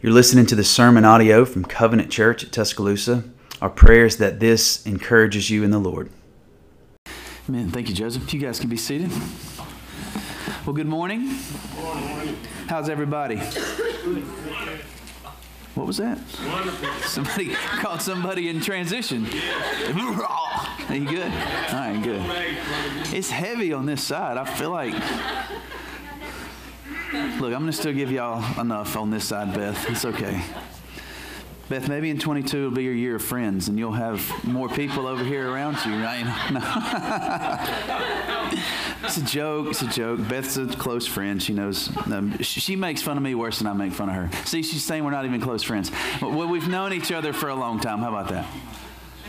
You're listening to the sermon audio from Covenant Church at Tuscaloosa. Our prayers that this encourages you in the Lord. Amen. Thank you, Joseph. You guys can be seated. Well, good morning. How's everybody? What was that? Somebody called somebody in transition. Are you good? All right, good. It's heavy on this side. I feel like. Look, I'm going to still give y'all enough on this side, Beth. It's okay. Beth, maybe in 22 it'll be your year of friends, and you'll have more people over here around you, right? No. it's a joke. It's a joke. Beth's a close friend. She knows. Um, she, makes fun of me worse than I make fun of her. See, she's saying we're not even close friends. Well, we've known each other for a long time. How about that?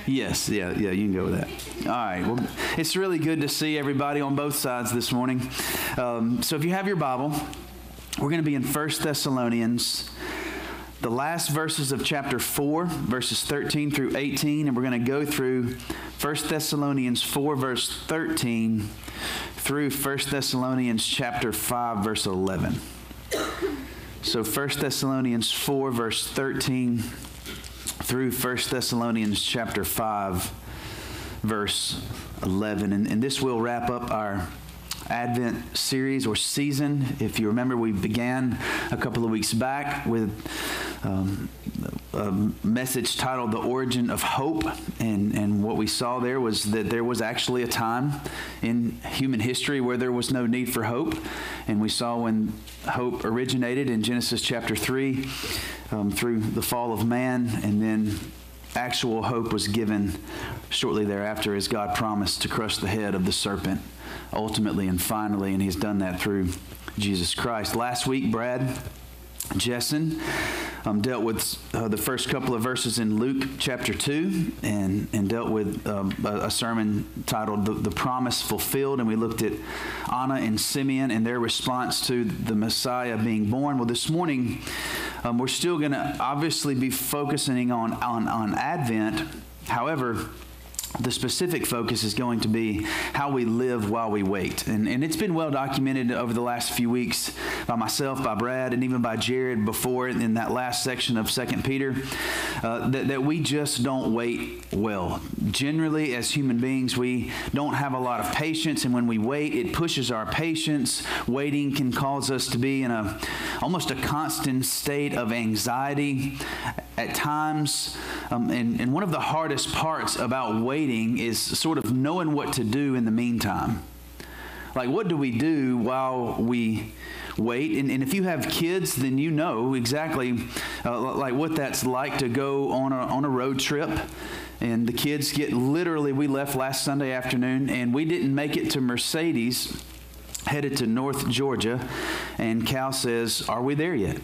Yes, yeah, yeah, you can go with that. All right. Well, it's really good to see everybody on both sides this morning. Um, so if you have your Bible, we're going to be in First Thessalonians the last verses of chapter 4, verses 13 through 18, and we're going to go through 1 Thessalonians 4, verse 13 through 1 Thessalonians chapter 5, verse 11. So 1 Thessalonians 4, verse 13 through 1 Thessalonians chapter 5, verse 11. And, and this will wrap up our Advent series or season. If you remember, we began a couple of weeks back with um, a message titled The Origin of Hope. And, and what we saw there was that there was actually a time in human history where there was no need for hope. And we saw when hope originated in Genesis chapter 3 um, through the fall of man, and then actual hope was given shortly thereafter as God promised to crush the head of the serpent ultimately and finally, and He's done that through Jesus Christ. Last week, Brad Jessen um, dealt with uh, the first couple of verses in Luke chapter 2 and, and dealt with um, a, a, sermon titled the, the, Promise Fulfilled. And we looked at Anna and Simeon and their response to the Messiah being born. Well, this morning, um, we're still going to obviously be focusing on, on, on Advent. However, the specific focus is going to be how we live while we wait. And, and it's been well documented over the last few weeks by myself, by Brad, and even by Jared before in that last section of Second Peter uh, that, that we just don't wait well. Generally, as human beings, we don't have a lot of patience, and when we wait, it pushes our patience. Waiting can cause us to be in a almost a constant state of anxiety at times. Um, and, and one of the hardest parts about waiting is sort of knowing what to do in the meantime. Like, what do we do while we wait? And, and if you have kids, then you know exactly uh, like what that's like to go on a, on a road trip. And the kids get literally, we left last Sunday afternoon and we didn't make it to Mercedes headed to North Georgia, and Cal says, Are we there yet?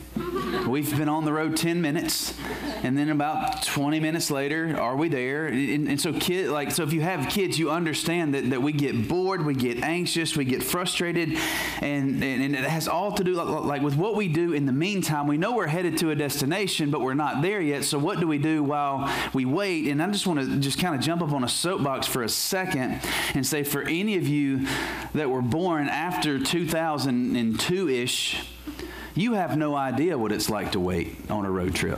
We've been on the road 10 minutes, and then about 20 minutes later, are we there? And, and, so, kid, like, so if you have kids, you understand that, that we get bored, we get anxious, we get frustrated, and, and, and it has all to do like, like with what we do in the meantime. We know we're headed to a destination, but we're not there yet. So, what do we do while we wait? And I just want to just kind of jump up on a soapbox for a second and say, for any of you that were born after after 2002 ish, you have no idea what it's like to wait on a road trip.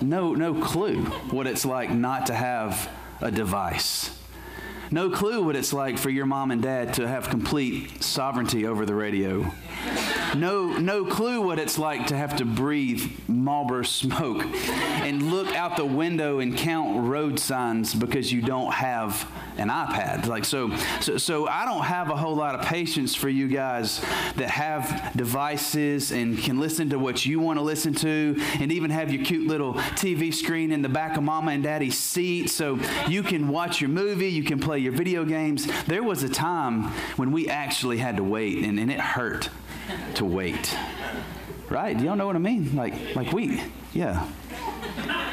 No, no clue what it's like not to have a device. No clue what it's like for your mom and dad to have complete sovereignty over the radio no, no clue what it's like to have to breathe Marlboro smoke and look out the window and count road signs because you don't have an iPad. Like so, so, so I don't have a whole lot of patience for you guys that have devices and can listen to what you want to listen to, and even have your cute little TV screen in the back of mama and daddy's seat so you can watch your movie, you can play your video games. There was a time when we actually had to wait, and, and it hurt to wait. Right? Do y'all know what I mean? Like, like we, yeah.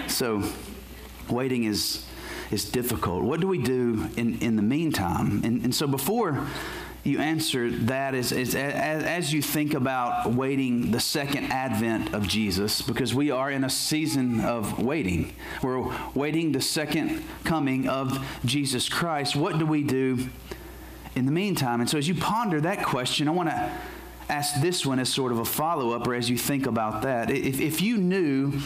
So, waiting is is difficult. What do we do in, in the meantime? And, and so, before you answer that, is, is as, as you think about waiting the second advent of Jesus, because we are in a season of waiting, we're waiting the second coming of Jesus Christ. What do we do in the meantime? And so, as you ponder that question, I want to ask this one as sort of a follow up or as you think about that. If, if you knew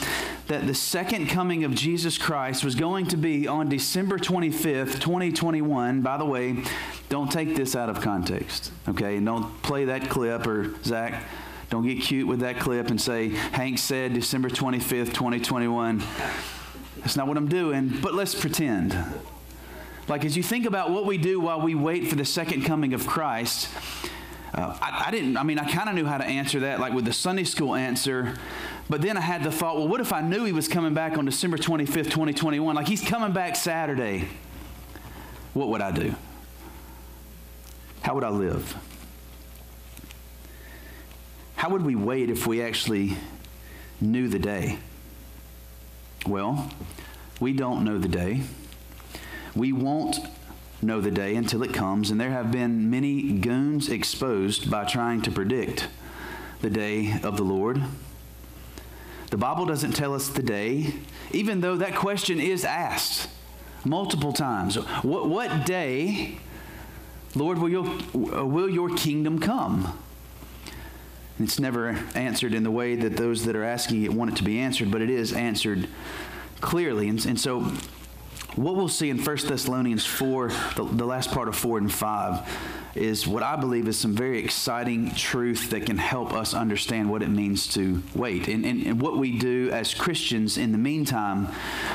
that the second coming of Jesus Christ was going to be on December 25th, 2021, by the way, don't take this out of context, okay? And don't play that clip or Zach. Don't get cute with that clip and say, Hank said December 25th, 2021. That's not what I'm doing, but let's pretend. Like, as you think about what we do while we wait for the second coming of Christ, uh, I, I, didn't, I mean, I kind of knew how to answer that, like with the Sunday school answer. But then I had the thought, well, what if I knew he was coming back on December 25th, 2021? Like, he's coming back Saturday. What would I do? How would I live? How would we wait if we actually knew the day? Well, we don't know the day. We won't know the day until it comes, and there have been many goons exposed by trying to predict the day of the Lord. The Bible doesn't tell us the day, even though that question is asked multiple times. What, what day, Lord, will your, will your kingdom come? It's never answered in the way that those that are asking it want it to be answered, but it is answered clearly. And, and so what we'll see in 1 Thessalonians 4, the, the, last part of 4 and 5, is what I believe is some very exciting truth that can help us understand what it means to wait and, and, and what we do as Christians in the meantime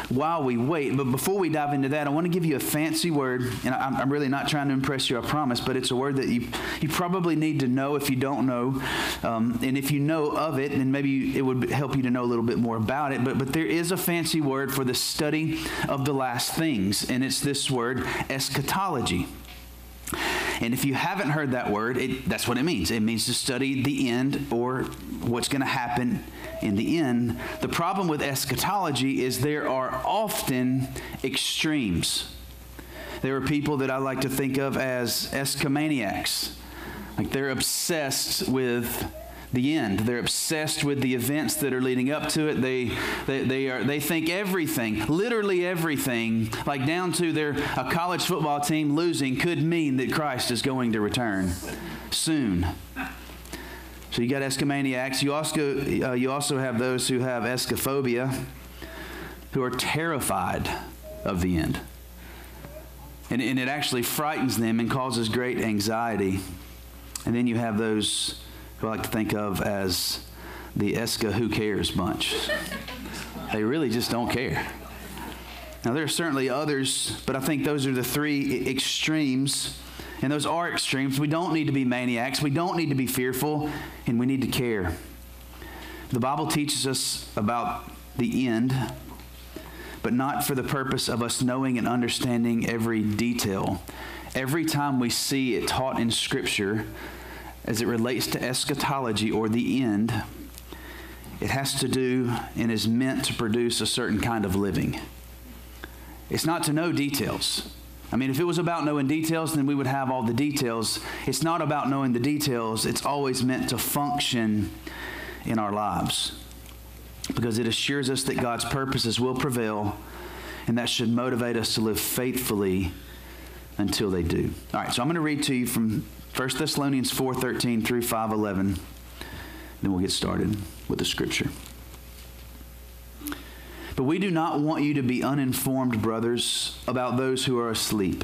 while we wait. But before we dive into that, I want to give you a fancy word, and I'm, I'm really not trying to impress you, I promise, but it's a word that you, you probably need to know if you don't know. Um, and if you know of it, then maybe it would help you to know a little bit more about it. But, but there is a fancy word for the study of the last things, and it's this word eschatology. And if you haven't heard that word, it, that's what it means. It means to study the end or what's going to happen in the end. The problem with eschatology is there are often extremes. There are people that I like to think of as eschomaniacs. Like they're obsessed with the end. They're obsessed with the events that are leading up to it. They, they, they, are, they think everything, literally everything, like down to their a college football team losing could mean that Christ is going to return soon. So you got eschomaniacs. You also, uh, you also have those who have eschaphobia, who are terrified of the end. And, and it actually frightens them and causes great anxiety. And then you have those who I like to think of as the Esca who cares bunch. they really just don't care. Now, there are certainly others, but I think those are the three extremes. And those are extremes. We don't need to be maniacs. We don't need to be fearful, and we need to care. The Bible teaches us about the end, but not for the purpose of us knowing and understanding every detail. Every time we see it taught in Scripture, as it relates to eschatology or the end, it has to do and is meant to produce a certain kind of living. It's not to know details. I mean, if it was about knowing details, then we would have all the details. It's not about knowing the details, it's always meant to function in our lives because it assures us that God's purposes will prevail, and that should motivate us to live faithfully until they do. All right, so I'm going to read to you from 1 Thessalonians 4:13 through 5:11. Then we'll get started with the scripture. But we do not want you to be uninformed, brothers, about those who are asleep,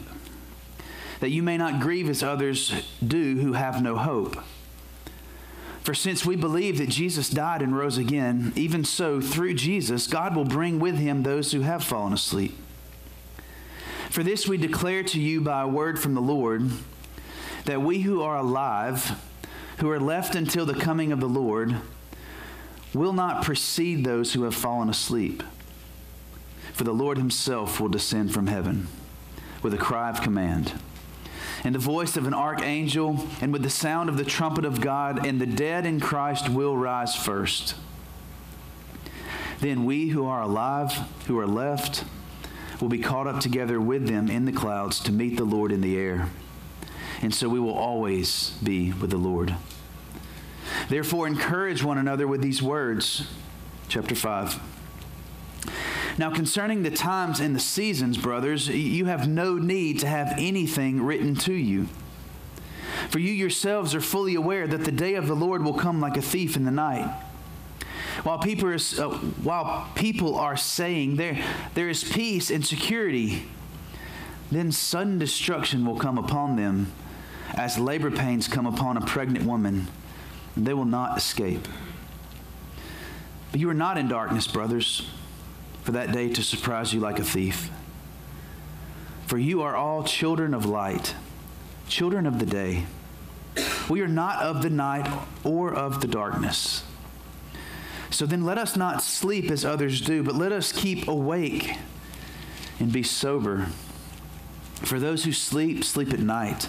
that you may not grieve as others do who have no hope. For since we believe that Jesus died and rose again, even so, through Jesus, God will bring with him those who have fallen asleep. For this we declare to you by a word from the Lord that we who are alive, who are left until the coming of the Lord, will not precede those who have fallen asleep. For the Lord himself will descend from heaven with a cry of command, and the voice of an archangel, and with the sound of the trumpet of God, and the dead in Christ will rise first. Then we who are alive, who are left, will be caught up together with them in the clouds to meet the Lord in the air and so we will always be with the Lord. Therefore, encourage one another with these words. Chapter 5. Now, concerning the times and the seasons, brothers, you have no need to have anything written to you. For you yourselves are fully aware that the day of the Lord will come like a thief in the night. While people are, uh, while people are saying there, there is peace and security, then sudden destruction will come upon them as labor pains come upon a pregnant woman, they will not escape. But you are not in darkness, brothers, for that day to surprise you like a thief. For you are all children of light, children of the day. We are not of the night or of the darkness. So then let us not sleep as others do, but let us keep awake and be sober. For those who sleep, sleep at night,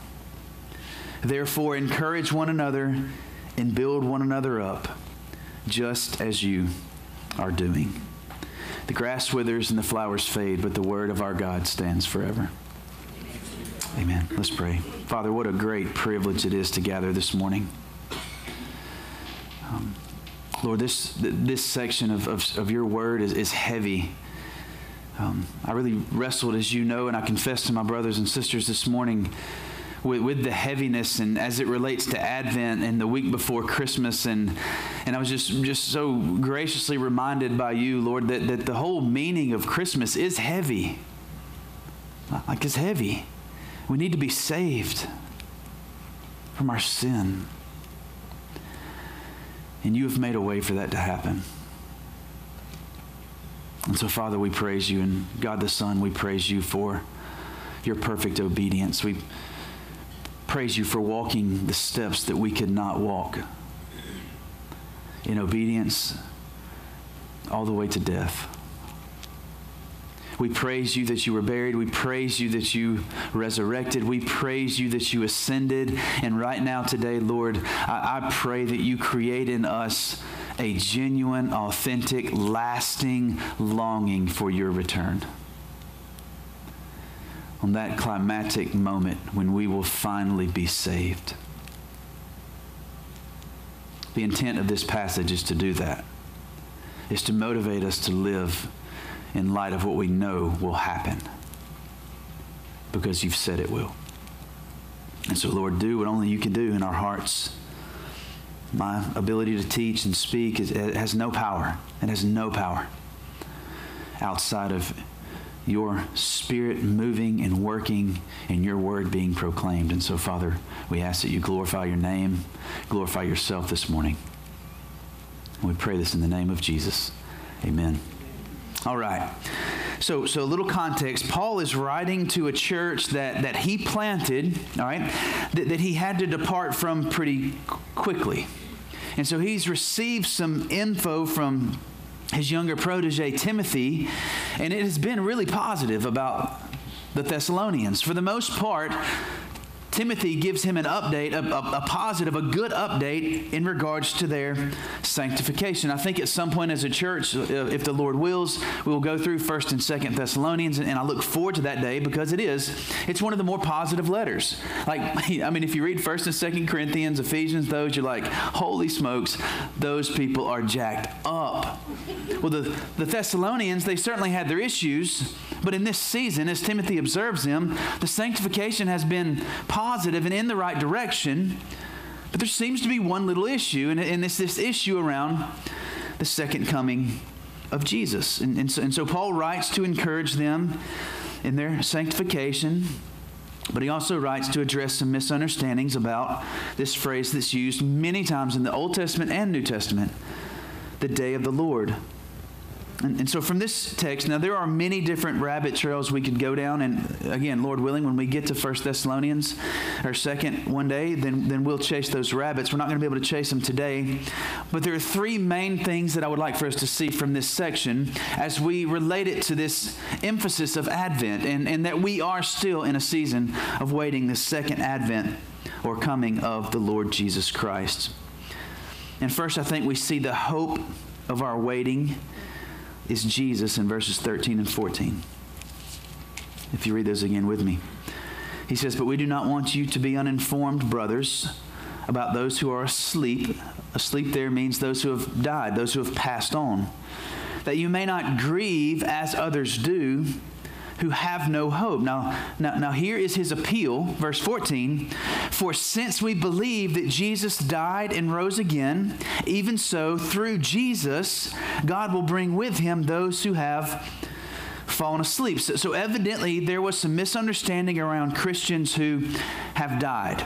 Therefore, encourage one another and build one another up, just as you are doing. The grass withers and the flowers fade, but the word of our God stands forever. Amen. Let's pray. Father, what a great privilege it is to gather this morning. Um, Lord, this, this section of, of, of your word is, is heavy. Um, I really wrestled, as you know, and I confess to my brothers and sisters this morning with, with the heaviness and as it relates to Advent and the week before Christmas. And, and I was just, just so graciously reminded by you, Lord, that, that the whole meaning of Christmas is heavy. Like it's heavy. We need to be saved from our sin. And you have made a way for that to happen. And so, Father, we praise you. And God the Son, we praise you for your perfect obedience. We praise you for walking the steps that we could not walk in obedience all the way to death. We praise you that you were buried. We praise you that you resurrected. We praise you that you ascended. And right now, today, Lord, I, I pray that you create in us a genuine, authentic, lasting longing for your return. On that climatic moment when we will finally be saved. The intent of this passage is to do that, is to motivate us to live in light of what we know will happen because you've said it will. And so, Lord, do what only you can do in our hearts. My ability to teach and speak is, has no power. It has no power outside of your spirit moving and working and your word being proclaimed. And so, Father, we ask that you glorify your name, glorify yourself this morning. And we pray this in the name of Jesus. Amen. All right. So, so a little context. Paul is writing to a church that, that he planted, all right, that, that he had to depart from pretty quickly. And so he's received some info from his younger protege, Timothy, and it has been really positive about the Thessalonians. For the most part, Timothy gives him an update, a, a, a, positive, a good update in regards to their sanctification. I think at some point as a church, uh, if the Lord wills, we will go through 1st and 2nd Thessalonians, and, I look forward to that day because it is, it's one of the more positive letters. Like, I mean, if you read 1st and 2nd Corinthians, Ephesians, those, you're like, holy smokes, those people are jacked up. Well, the, the Thessalonians, they certainly had their issues, but in this season, as Timothy observes them, the sanctification has been positive and in the right direction. But there seems to be one little issue, and, and it's this issue around the second coming of Jesus. And, and, so, and so Paul writes to encourage them in their sanctification. But he also writes to address some misunderstandings about this phrase that's used many times in the Old Testament and New Testament the day of the Lord. And, and, so from this text, now there are many different rabbit trails we could go down. And again, Lord willing, when we get to First Thessalonians or second one day, then, then we'll chase those rabbits. We're not going to be able to chase them today. But there are three main things that I would like for us to see from this section as we relate it to this emphasis of Advent and, and that we are still in a season of waiting the second Advent or coming of the Lord Jesus Christ. And first, I think we see the hope of our waiting is Jesus in verses 13 and 14. If you read those again with me. He says, But we do not want you to be uninformed, brothers, about those who are asleep. Asleep there means those who have died, those who have passed on. That you may not grieve as others do who have no hope. Now, now, now here is his appeal, verse 14. For since we believe that Jesus died and rose again, even so, through Jesus, God will bring with him those who have fallen asleep. So, so evidently, there was some misunderstanding around Christians who have died.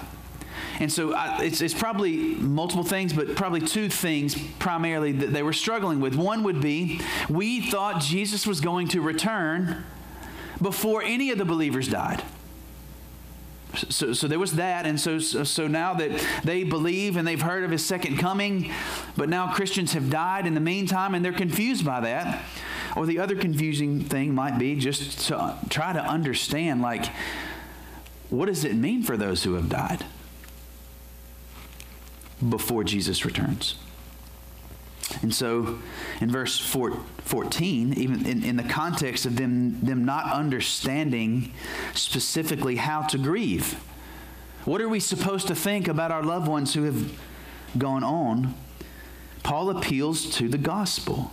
And so I, it's, it's probably multiple things, but probably two things primarily that they were struggling with. One would be we thought Jesus was going to return before any of the believers died. So, so there was that, and so, so, now that they believe and they've heard of his second coming, but now Christians have died in the meantime, and they're confused by that. Or the other confusing thing might be just to try to understand, like, what does it mean for those who have died before Jesus returns? And so in verse 14, even in, in the context of them, them not understanding specifically how to grieve, what are we supposed to think about our loved ones who have gone on? Paul appeals to the gospel.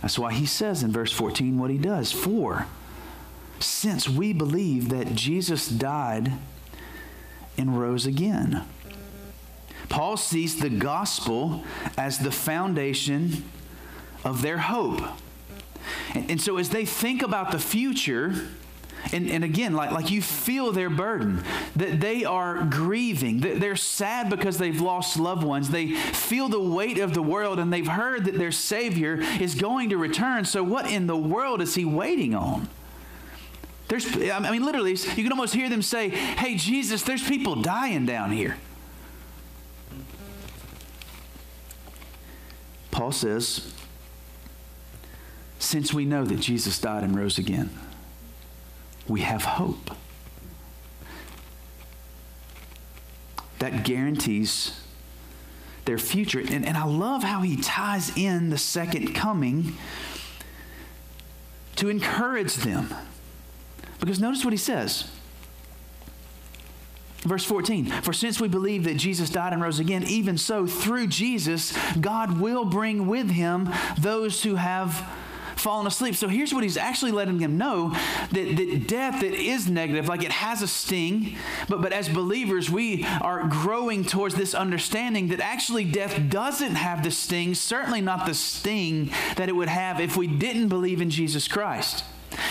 That's why he says in verse 14 what he does. For since we believe that Jesus died and rose again. Paul sees the gospel as the foundation of their hope. And, and, so as they think about the future, and, and again, like, like you feel their burden, that they are grieving, that they're sad because they've lost loved ones. They feel the weight of the world and they've heard that their Savior is going to return. So, what in the world is He waiting on? There's, I mean, literally, you can almost hear them say, Hey, Jesus, there's people dying down here. Paul says, since we know that Jesus died and rose again, we have hope. That guarantees their future. And, and I love how he ties in the second coming to encourage them. Because notice what he says. Verse 14, for since we believe that Jesus died and rose again, even so, through Jesus, God will bring with him those who have fallen asleep. So here's what he's actually letting them know that, that death that is negative, like it has a sting, but, but as believers, we are growing towards this understanding that actually death doesn't have the sting, certainly not the sting that it would have if we didn't believe in Jesus Christ.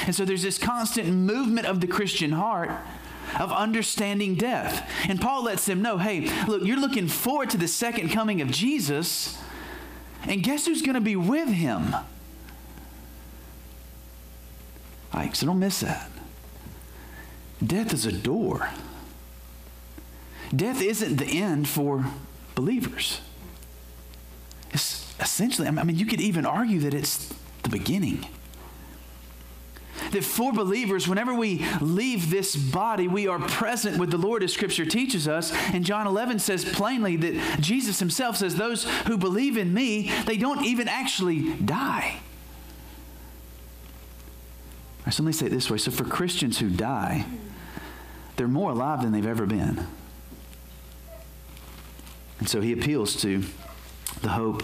And so there's this constant movement of the Christian heart of understanding death. And Paul lets them know hey, look, you're looking forward to the second coming of Jesus, and guess who's going to be with him? Ike, so don't miss that. Death is a door. Death isn't the end for believers. It's essentially, I mean, you could even argue that it's the beginning that for believers, whenever we leave this body, we are present with the Lord, as Scripture teaches us. And John 11 says plainly that Jesus himself says, Those who believe in me, they don't even actually die. Or me say it this way. So for Christians who die, they're more alive than they've ever been. And so he appeals to the hope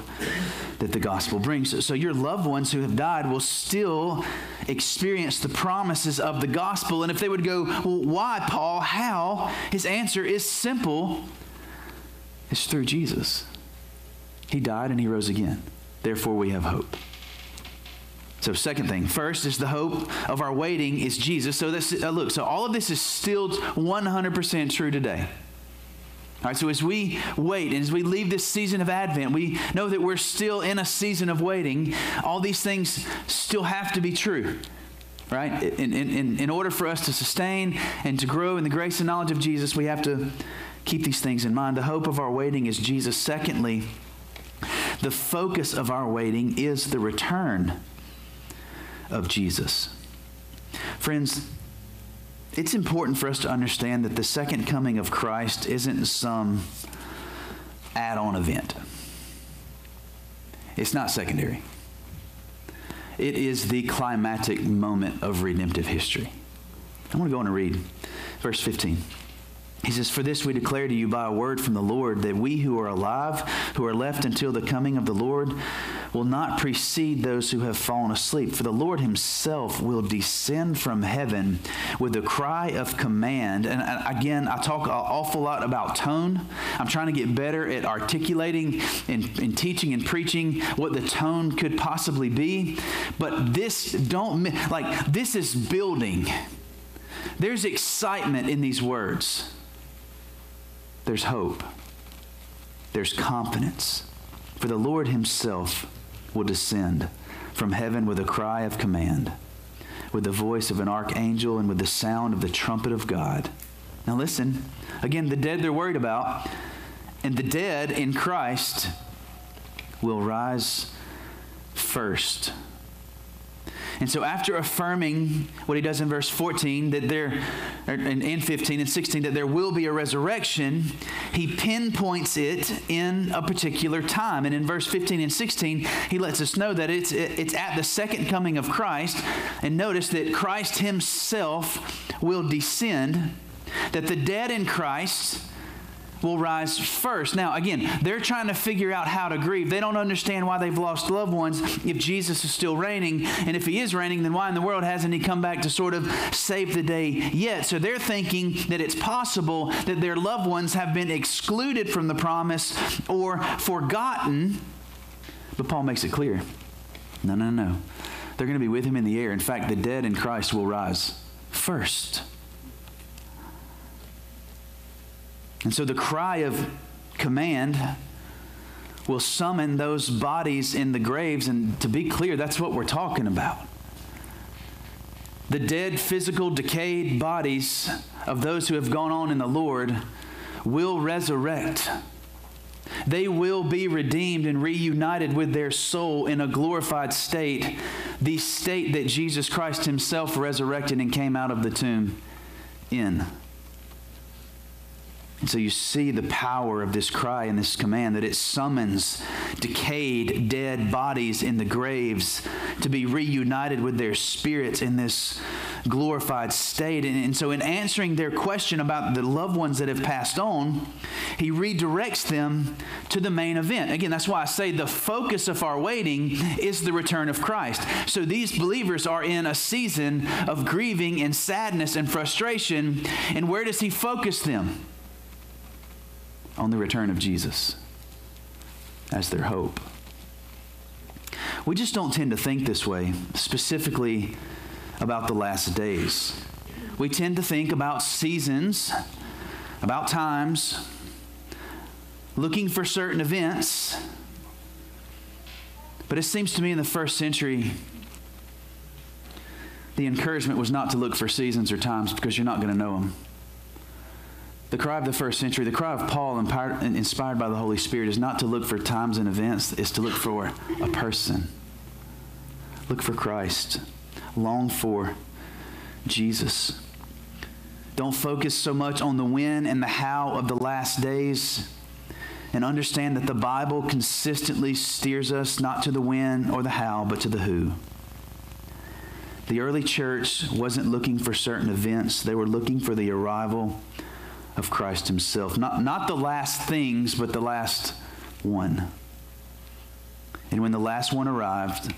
that the gospel brings. So your loved ones who have died will still experience the promises of the gospel. And if they would go, well, why, Paul? How? His answer is simple it's through Jesus. He died and he rose again. Therefore, we have hope. So, second thing, first is the hope of our waiting is Jesus. So, this, uh, look, so all of this is still 100% true today. All right, so as we wait and as we leave this season of Advent, we know that we're still in a season of waiting. All these things still have to be true, right? In, in, in order for us to sustain and to grow in the grace and knowledge of Jesus, we have to keep these things in mind. The hope of our waiting is Jesus. Secondly, the focus of our waiting is the return of Jesus. Friends, it's important for us to understand that the second coming of Christ isn't some add on event, it's not secondary. It is the climatic moment of redemptive history. I want to go on and read verse 15. He says, For this we declare to you by a word from the Lord, that we who are alive, who are left until the coming of the Lord, will not precede those who have fallen asleep. For the Lord himself will descend from heaven with a cry of command. And again, I talk an awful lot about tone. I'm trying to get better at articulating and, and teaching and preaching what the tone could possibly be. But this, don't, like, this is building. There's excitement in these words there's hope, there's confidence. For the Lord Himself will descend from heaven with a cry of command, with the voice of an archangel, and with the sound of the trumpet of God. Now, listen again, the dead they're worried about, and the dead in Christ will rise first. And so, after affirming what he does in verse 14, that there, and 15 and 16, that there will be a resurrection, he pinpoints it in a particular time. And in verse 15 and 16, he lets us know that it's, it's at the second coming of Christ. And notice that Christ himself will descend, that the dead in Christ will rise first. Now, again, they're trying to figure out how to grieve. They don't understand why they've lost loved ones if Jesus is still reigning. And if he is reigning, then why in the world hasn't he come back to sort of save the day yet? So they're thinking that it's possible that their loved ones have been excluded from the promise or forgotten. But Paul makes it clear no, no, no. They're going to be with him in the air. In fact, the dead in Christ will rise first. And so the cry of command will summon those bodies in the graves. And to be clear, that's what we're talking about. The dead, physical, decayed bodies of those who have gone on in the Lord will resurrect. They will be redeemed and reunited with their soul in a glorified state, the state that Jesus Christ Himself resurrected and came out of the tomb in. And so you see the power of this cry and this command that it summons decayed, dead bodies in the graves to be reunited with their spirits in this glorified state. And, and, so, in answering their question about the loved ones that have passed on, he redirects them to the main event. Again, that's why I say the focus of our waiting is the return of Christ. So, these believers are in a season of grieving and sadness and frustration. And where does he focus them? On the return of Jesus as their hope. We just don't tend to think this way, specifically about the last days. We tend to think about seasons, about times, looking for certain events. But it seems to me in the first century, the encouragement was not to look for seasons or times because you're not going to know them. The cry of the first century, the cry of Paul, inspired by the Holy Spirit, is not to look for times and events, it's to look for a person. Look for Christ. Long for Jesus. Don't focus so much on the when and the how of the last days. And understand that the Bible consistently steers us not to the when or the how, but to the who. The early church wasn't looking for certain events, they were looking for the arrival of Christ Himself. Not, not the last things, but the last one. And when the last one arrived,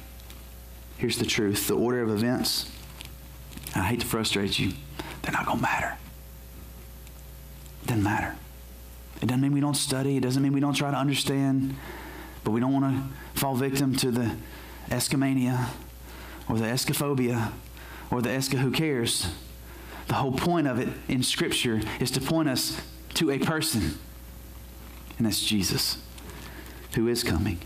here's the truth the order of events, I hate to frustrate you, they're not going to matter. It doesn't matter. It doesn't mean we don't study, it doesn't mean we don't try to understand, but we don't want to fall victim to the escamania or the escaphobia or the esca who cares. The whole point of it in Scripture is to point us to a person, and that's Jesus, who is coming.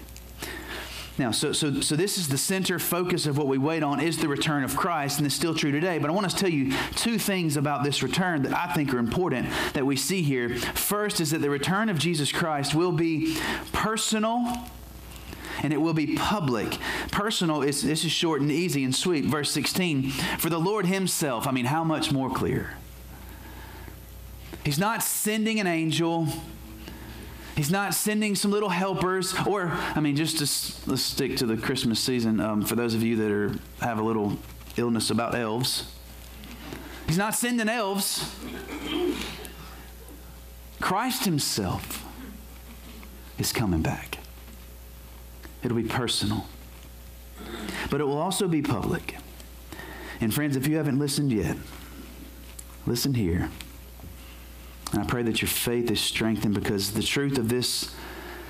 Now, so, so, so this is the center focus of what we wait on is the return of Christ, and it's still true today. But I want to tell you two things about this return that I think are important that we see here. First is that the return of Jesus Christ will be personal and it will be public. Personal is this is short and easy and sweet. Verse 16, for the Lord himself, I mean, how much more clear? He's not sending an angel. He's not sending some little helpers, or I mean, just to, let's stick to the Christmas season. Um, for those of you that are have a little illness about elves, he's not sending elves. Christ Himself is coming back. It'll be personal, but it will also be public. And friends, if you haven't listened yet, listen here. And I pray that your faith is strengthened because the truth of this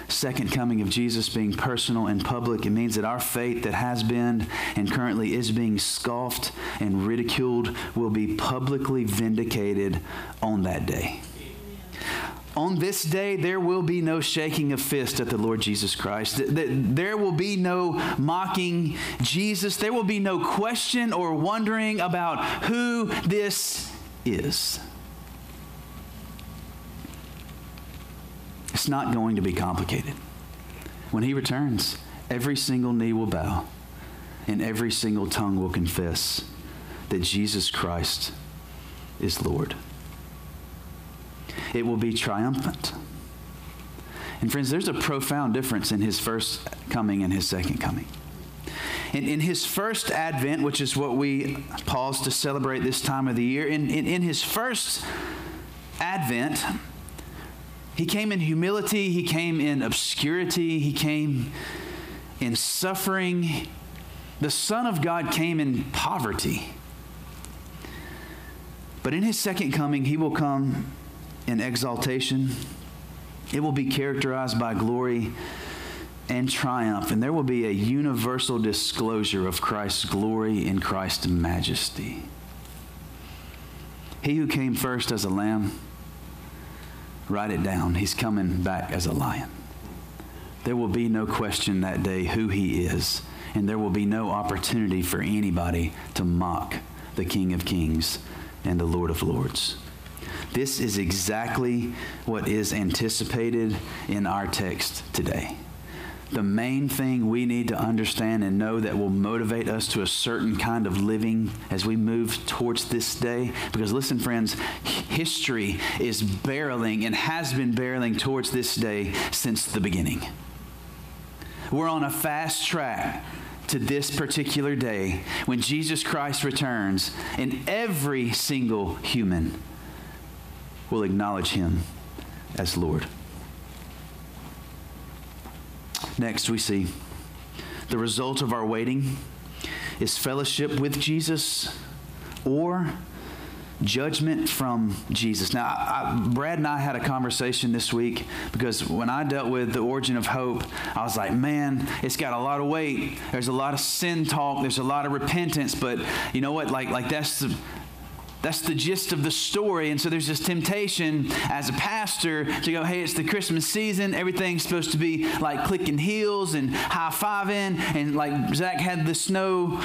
second coming of Jesus being personal and public, it means that our faith that has been and currently is being scoffed and ridiculed will be publicly vindicated on that day. On this day, there will be no shaking of fist at the Lord Jesus Christ. There will be no mocking Jesus. There will be no question or wondering about who this is. It's not going to be complicated. When he returns, every single knee will bow and every single tongue will confess that Jesus Christ is Lord. It will be triumphant. And friends, there's a profound difference in his first coming and his second coming. In, in his first advent, which is what we pause to celebrate this time of the year, in, in, in his first advent, he came in humility, he came in obscurity, he came in suffering. The Son of God came in poverty. But in his second coming, he will come in exaltation. It will be characterized by glory and triumph, and there will be a universal disclosure of Christ's glory and Christ's majesty. He who came first as a lamb Write it down. He's coming back as a lion. There will be no question that day who he is, and there will be no opportunity for anybody to mock the King of Kings and the Lord of Lords. This is exactly what is anticipated in our text today the main thing we need to understand and know that will motivate us to a certain kind of living as we move towards this day. Because listen, friends, history is barreling and has been barreling towards this day since the beginning. We're on a fast track to this particular day when Jesus Christ returns, and every single human will acknowledge him as Lord. Next, we see the result of our waiting is fellowship with Jesus or judgment from Jesus. Now, I, Brad and I had a conversation this week because when I dealt with the origin of hope, I was like, man, it's got a lot of weight. There's a lot of sin talk. There's a lot of repentance. But you know what? Like, like that's the that's the gist of the story. And so there's this temptation as a pastor to go, hey, it's the Christmas season. Everything's supposed to be like clicking heels and high fiving. And like Zach had the snow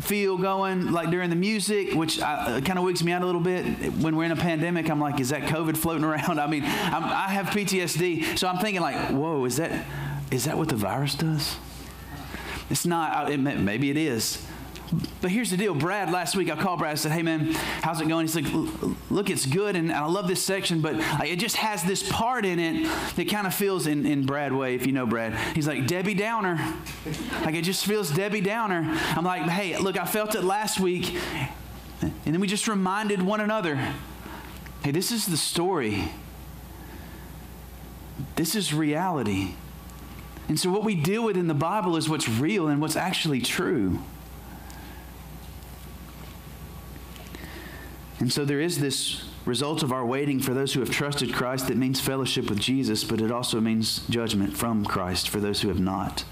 feel going like during the music, which uh, kind of wigs me out a little bit. When we're in a pandemic, I'm like, is that COVID floating around? I mean, I'm, I have PTSD. So I'm thinking like, whoa, is that, is that what the virus does? It's not, it, maybe it is. But here's the deal. Brad, last week I called Brad. I said, "Hey man, how's it going?" He's like, "Look, it's good, and I love this section, but it just has this part in it that kind of feels in in Brad way, if you know Brad. He's like Debbie Downer, like it just feels Debbie Downer. I'm like, "Hey, look, I felt it last week, and then we just reminded one another, hey, this is the story. This is reality." And so, what we deal with in the Bible is what's real and what's actually true. And so there is this result of our waiting for those who have trusted Christ that means fellowship with Jesus, but it also means judgment from Christ for those who have not.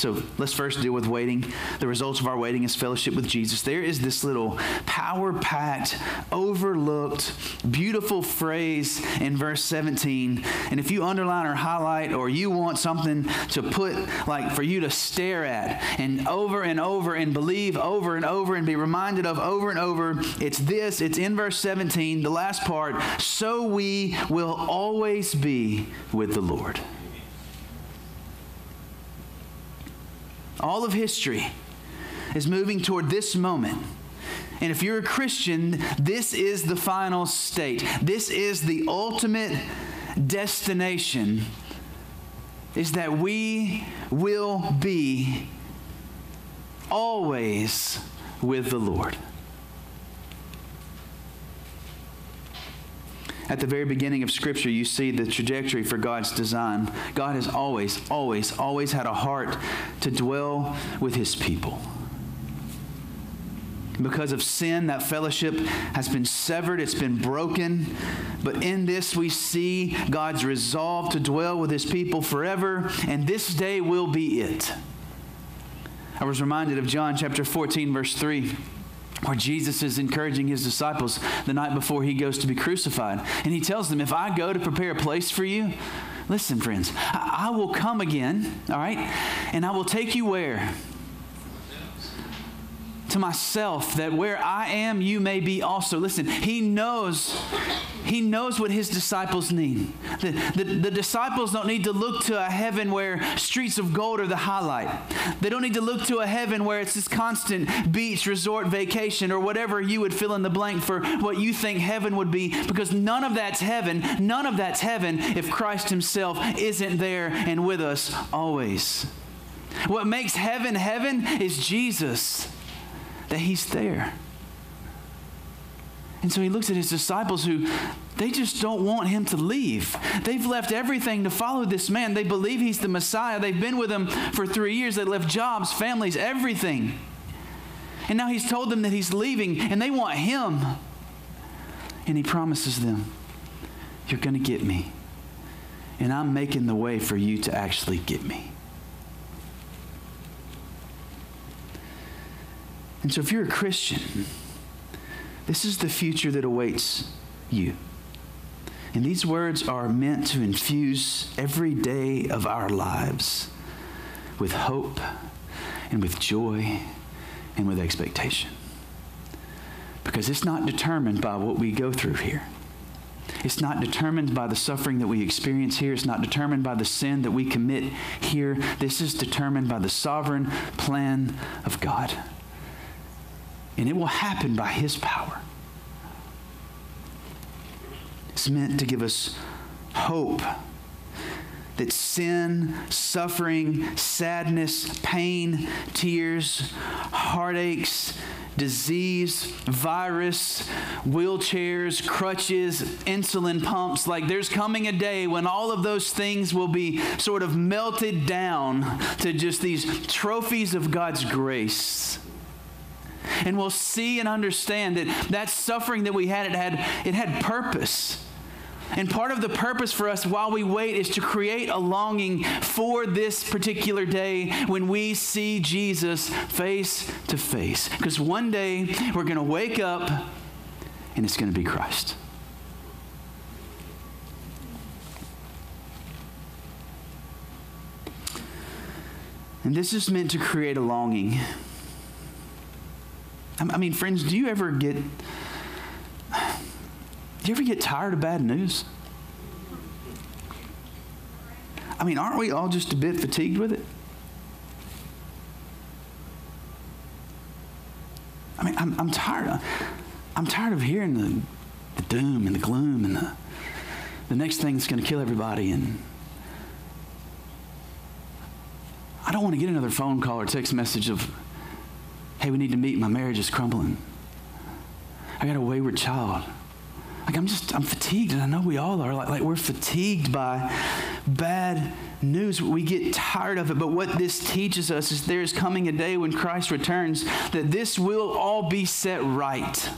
So let's first deal with waiting. The results of our waiting is fellowship with Jesus. There is this little power packed, overlooked, beautiful phrase in verse 17. And if you underline or highlight, or you want something to put, like for you to stare at and over and over and believe over and over and be reminded of over and over, it's this. It's in verse 17, the last part. So we will always be with the Lord. All of history is moving toward this moment. And if you're a Christian, this is the final state. This is the ultimate destination is that we will be always with the Lord. At the very beginning of Scripture, you see the trajectory for God's design. God has always, always, always had a heart to dwell with His people. Because of sin, that fellowship has been severed, it's been broken. But in this, we see God's resolve to dwell with his people forever, and this day will be it. I was reminded of John chapter 14, verse 3 where Jesus is encouraging his disciples the night before he goes to be crucified. And he tells them, If I go to prepare a place for you, listen, friends, I, will come again, all right? And I will take you where? To myself that where I am, you may be also. Listen, he knows, he knows what his disciples need. The, the, the, disciples don't need to look to a heaven where streets of gold are the highlight. They don't need to look to a heaven where it's this constant beach, resort, vacation, or whatever you would fill in the blank for what you think heaven would be, because none of that's heaven. None of that's heaven if Christ himself isn't there and with us always. What makes heaven heaven is Jesus that he's there. And so he looks at his disciples who they just don't want him to leave. They've left everything to follow this man. They believe he's the Messiah. They've been with him for three years. They left jobs, families, everything. And now he's told them that he's leaving and they want him. And he promises them, You're going to get me. And I'm making the way for you to actually get me. And so, if you're a Christian, this is the future that awaits you. And these words are meant to infuse every day of our lives with hope and with joy and with expectation. Because it's not determined by what we go through here. It's not determined by the suffering that we experience here. It's not determined by the sin that we commit here. This is determined by the sovereign plan of God and it will happen by His power. It's meant to give us hope that sin, suffering, sadness, pain, tears, heartaches, disease, virus, wheelchairs, crutches, insulin pumps, like there's coming a day when all of those things will be sort of melted down to just these trophies of God's grace and we'll see and understand that that suffering that we had, it had, it had purpose. And part of the purpose for us while we wait is to create a longing for this particular day when we see Jesus face to face. Because one day we're going to wake up and it's going to be Christ. And this is meant to create a longing. I mean, friends, do you ever get do you ever get tired of bad news? I mean, aren't we all just a bit fatigued with it? I mean, I'm, I'm tired. Of, I'm tired of hearing the, the doom and the gloom and the, the next thing that's going to kill everybody. And I don't want to get another phone call or text message of hey, we need to meet. My marriage is crumbling. I got a wayward child. Like I'm just, I'm fatigued, and I know we all are. Like, like we're fatigued by bad news. We get tired of it. But what this teaches us is there is coming a day when Christ returns that this will all be set right.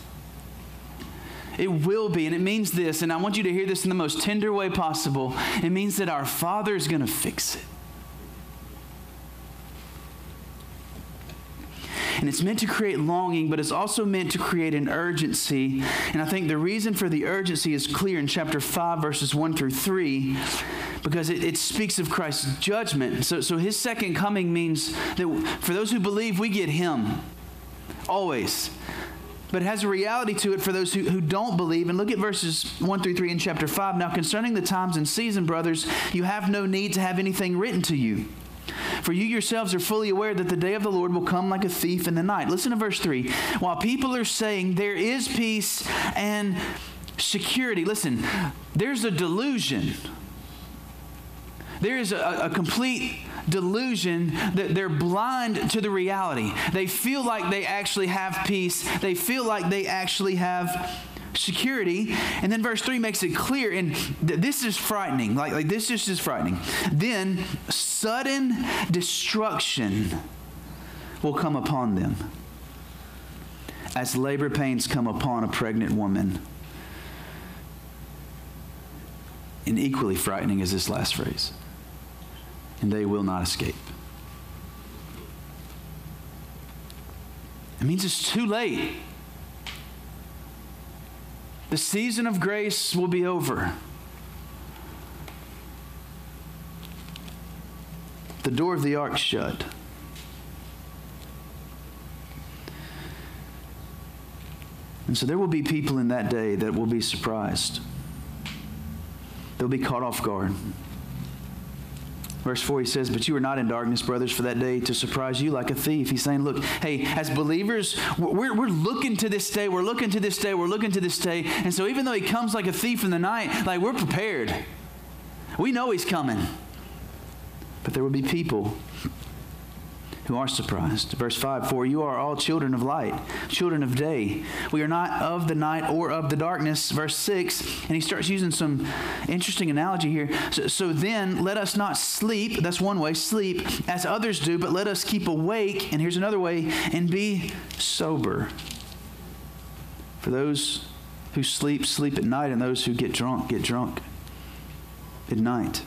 It will be, and it means this, and I want you to hear this in the most tender way possible. It means that our Father is going to fix it. And it's meant to create longing, but it's also meant to create an urgency. And I think the reason for the urgency is clear in chapter 5, verses 1 through 3, because it, it speaks of Christ's judgment. So, so his second coming means that for those who believe, we get him always but it has a reality to it for those who, who don't believe. And look at verses 1 through 3 in chapter 5. Now, concerning the times and season, brothers, you have no need to have anything written to you For you yourselves are fully aware that the day of the Lord will come like a thief in the night. Listen to verse 3. While people are saying there is peace and security, listen, there's a delusion. There is a, a complete delusion that they're blind to the reality. They feel like they actually have peace, they feel like they actually have security. And then verse 3 makes it clear, and th- this is frightening. Like, like this just is frightening. Then sudden destruction will come upon them as labor pains come upon a pregnant woman. And equally frightening is this last phrase and they will not escape. It means it's too late. The season of grace will be over. The door of the ark shut. And so there will be people in that day that will be surprised. They'll be caught off guard. Verse 4, he says, But you are not in darkness, brothers, for that day to surprise you like a thief. He's saying, Look, hey, as believers, we're, we're looking to this day, we're looking to this day, we're looking to this day. And so even though he comes like a thief in the night, like we're prepared. We know he's coming. But there will be people who are surprised. Verse 5 For you are all children of light, children of day. We are not of the night or of the darkness. Verse 6, and he starts using some interesting analogy here. So, so then let us not sleep, that's one way, sleep as others do, but let us keep awake, and here's another way, and be sober. For those who sleep, sleep at night, and those who get drunk, get drunk at night.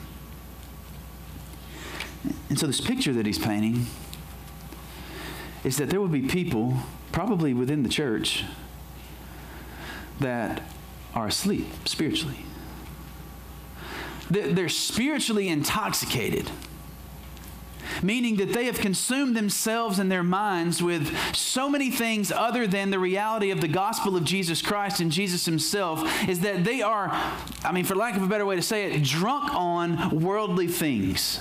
And so, this picture that he's painting is that there will be people, probably within the church, that are asleep spiritually. They're spiritually intoxicated, meaning that they have consumed themselves and their minds with so many things other than the reality of the gospel of Jesus Christ and Jesus Himself, is that they are, I mean, for lack of a better way to say it, drunk on worldly things.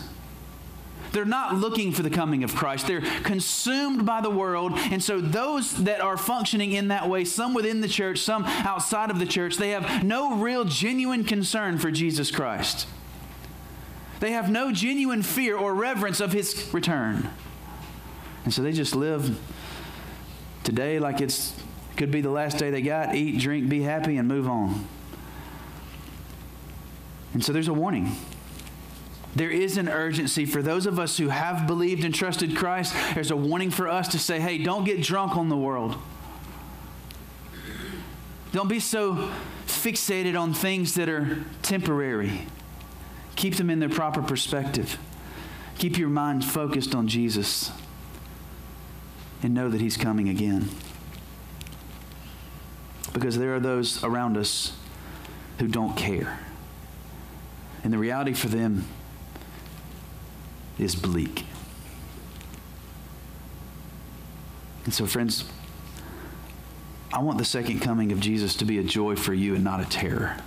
They're not looking for the coming of Christ. They're consumed by the world. And so, those that are functioning in that way, some within the church, some outside of the church, they have no real, genuine concern for Jesus Christ. They have no genuine fear or reverence of his return. And so they just live today like it's could be the last day they got, eat, drink, be happy, and move on. And so there's a warning. There is an urgency for those of us who have believed and trusted Christ. There's a warning for us to say, hey, don't get drunk on the world. Don't be so fixated on things that are temporary. Keep them in their proper perspective. Keep your mind focused on Jesus and know that He's coming again. Because there are those around us who don't care. And the reality for them is bleak. And so, friends, I want the second coming of Jesus to be a joy for you and not a terror.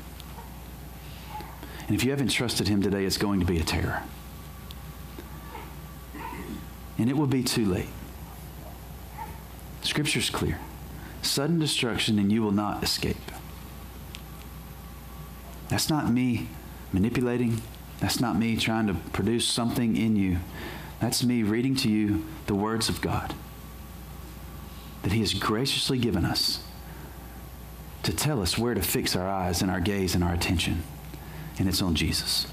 And if you haven't trusted him today, it's going to be a terror. And it will be too late. Scripture's clear sudden destruction, and you will not escape. That's not me manipulating. That's not me trying to produce something in you. That's me reading to you the words of God that He has graciously given us to tell us where to fix our eyes and our gaze and our attention. And it's on Jesus.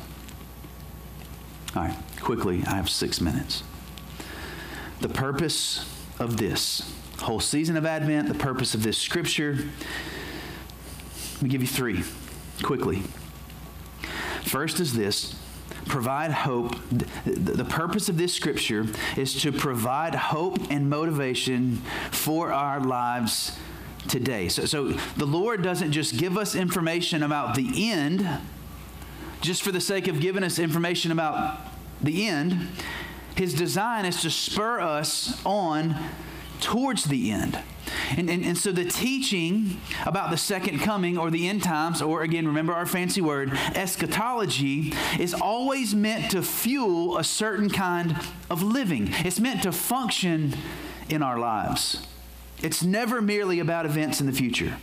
All right, quickly, I have six minutes. The purpose of this whole season of Advent, the purpose of this scripture, let me give you three quickly. First is this provide hope. The purpose of this scripture is to provide hope and motivation for our lives today. So, so the Lord doesn't just give us information about the end just for the sake of giving us information about the end. His design is to spur us on towards the end. And, and, and so the teaching about the second coming or the end times, or again, remember our fancy word, eschatology, is always meant to fuel a certain kind of living. It's meant to function in our lives. It's never merely about events in the future.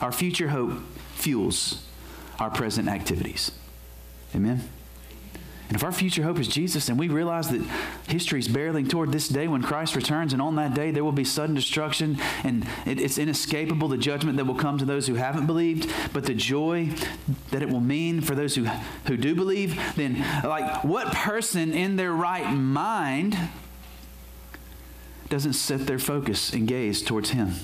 Our future hope fuels our present activities. Amen? And if our future hope is Jesus and we realize that history is barreling toward this day when Christ returns, and on that day there will be sudden destruction and it's inescapable the judgment that will come to those who haven't believed, but the joy that it will mean for those who, who do believe, then, like, what person in their right mind doesn't set their focus and gaze towards Him?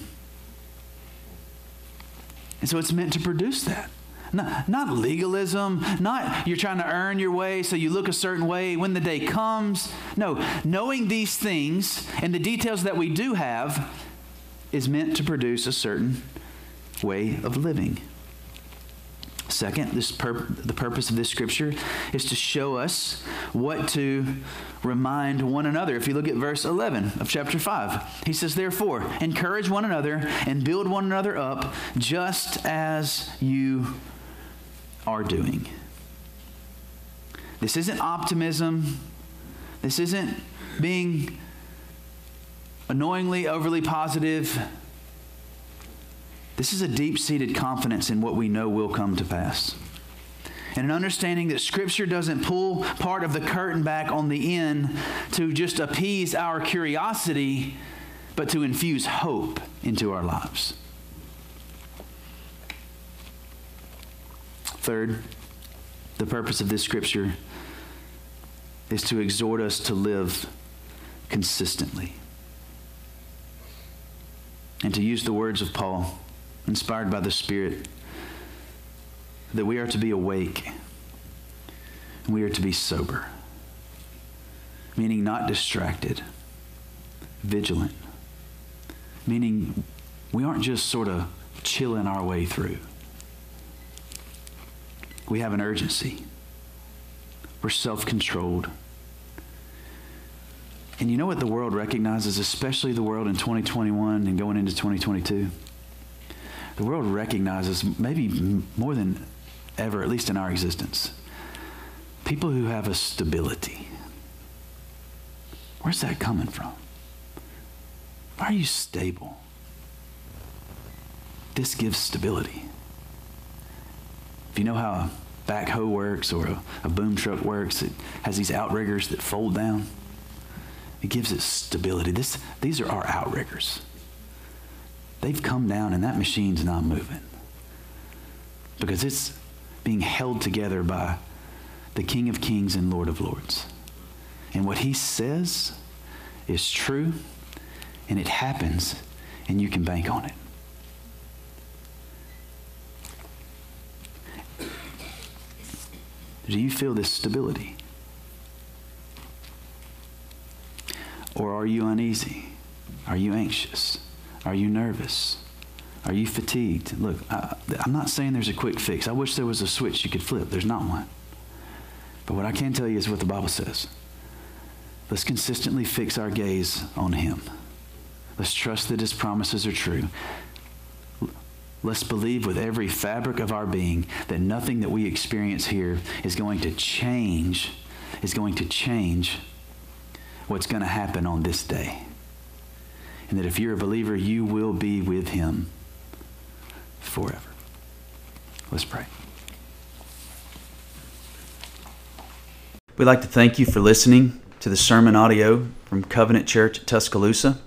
And so it's meant to produce that. Not, not legalism, not you're trying to earn your way so you look a certain way when the day comes. No, knowing these things and the details that we do have is meant to produce a certain way of living. Second, this pur- the purpose of this scripture is to show us what to remind one another. If you look at verse 11 of chapter 5, he says, Therefore, encourage one another and build one another up, just as you are doing. This isn't optimism. This isn't being annoyingly overly positive. This is a deep seated confidence in what we know will come to pass. And an understanding that Scripture doesn't pull part of the curtain back on the end to just appease our curiosity, but to infuse hope into our lives. Third, the purpose of this scripture is to exhort us to live consistently. And to use the words of Paul, inspired by the Spirit, that we are to be awake and we are to be sober, meaning not distracted, vigilant, meaning we aren't just sort of chilling our way through we have an urgency. We're self controlled. And you know what the world recognizes, especially the world in 2021 and going into 2022? The world recognizes, maybe more than ever, at least in our existence, people who have a stability. Where's that coming from? Why are you stable? This gives stability. If you know how backhoe works or a, a boom truck works, it has these outriggers that fold down. It gives it stability. This, these are our outriggers. They've come down and that machine's not moving because it's being held together by the King of Kings and Lord of Lords. And what he says is true and it happens and you can bank on it. Do you feel this stability? Or are you uneasy? Are you anxious? Are you nervous? Are you fatigued? Look, I, am not saying there's a quick fix. I wish there was a switch you could flip. There's not one. But what I can tell you is what the Bible says. Let's consistently fix our gaze on Him. Let's trust that His promises are true. Let's believe with every fabric of our being that nothing that we experience here is going to change, is going to change what's going to happen on this day. And that if you're a believer, you will be with him forever. Let's pray. We'd like to thank you for listening to the sermon audio from Covenant Church at Tuscaloosa.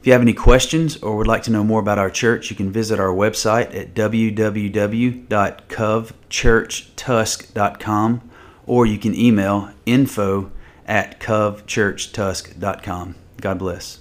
If you have any questions or would like to know more about our church, you can visit our website at www.covchurchtusk.com or you can email info at covchurchtusk.com. God bless.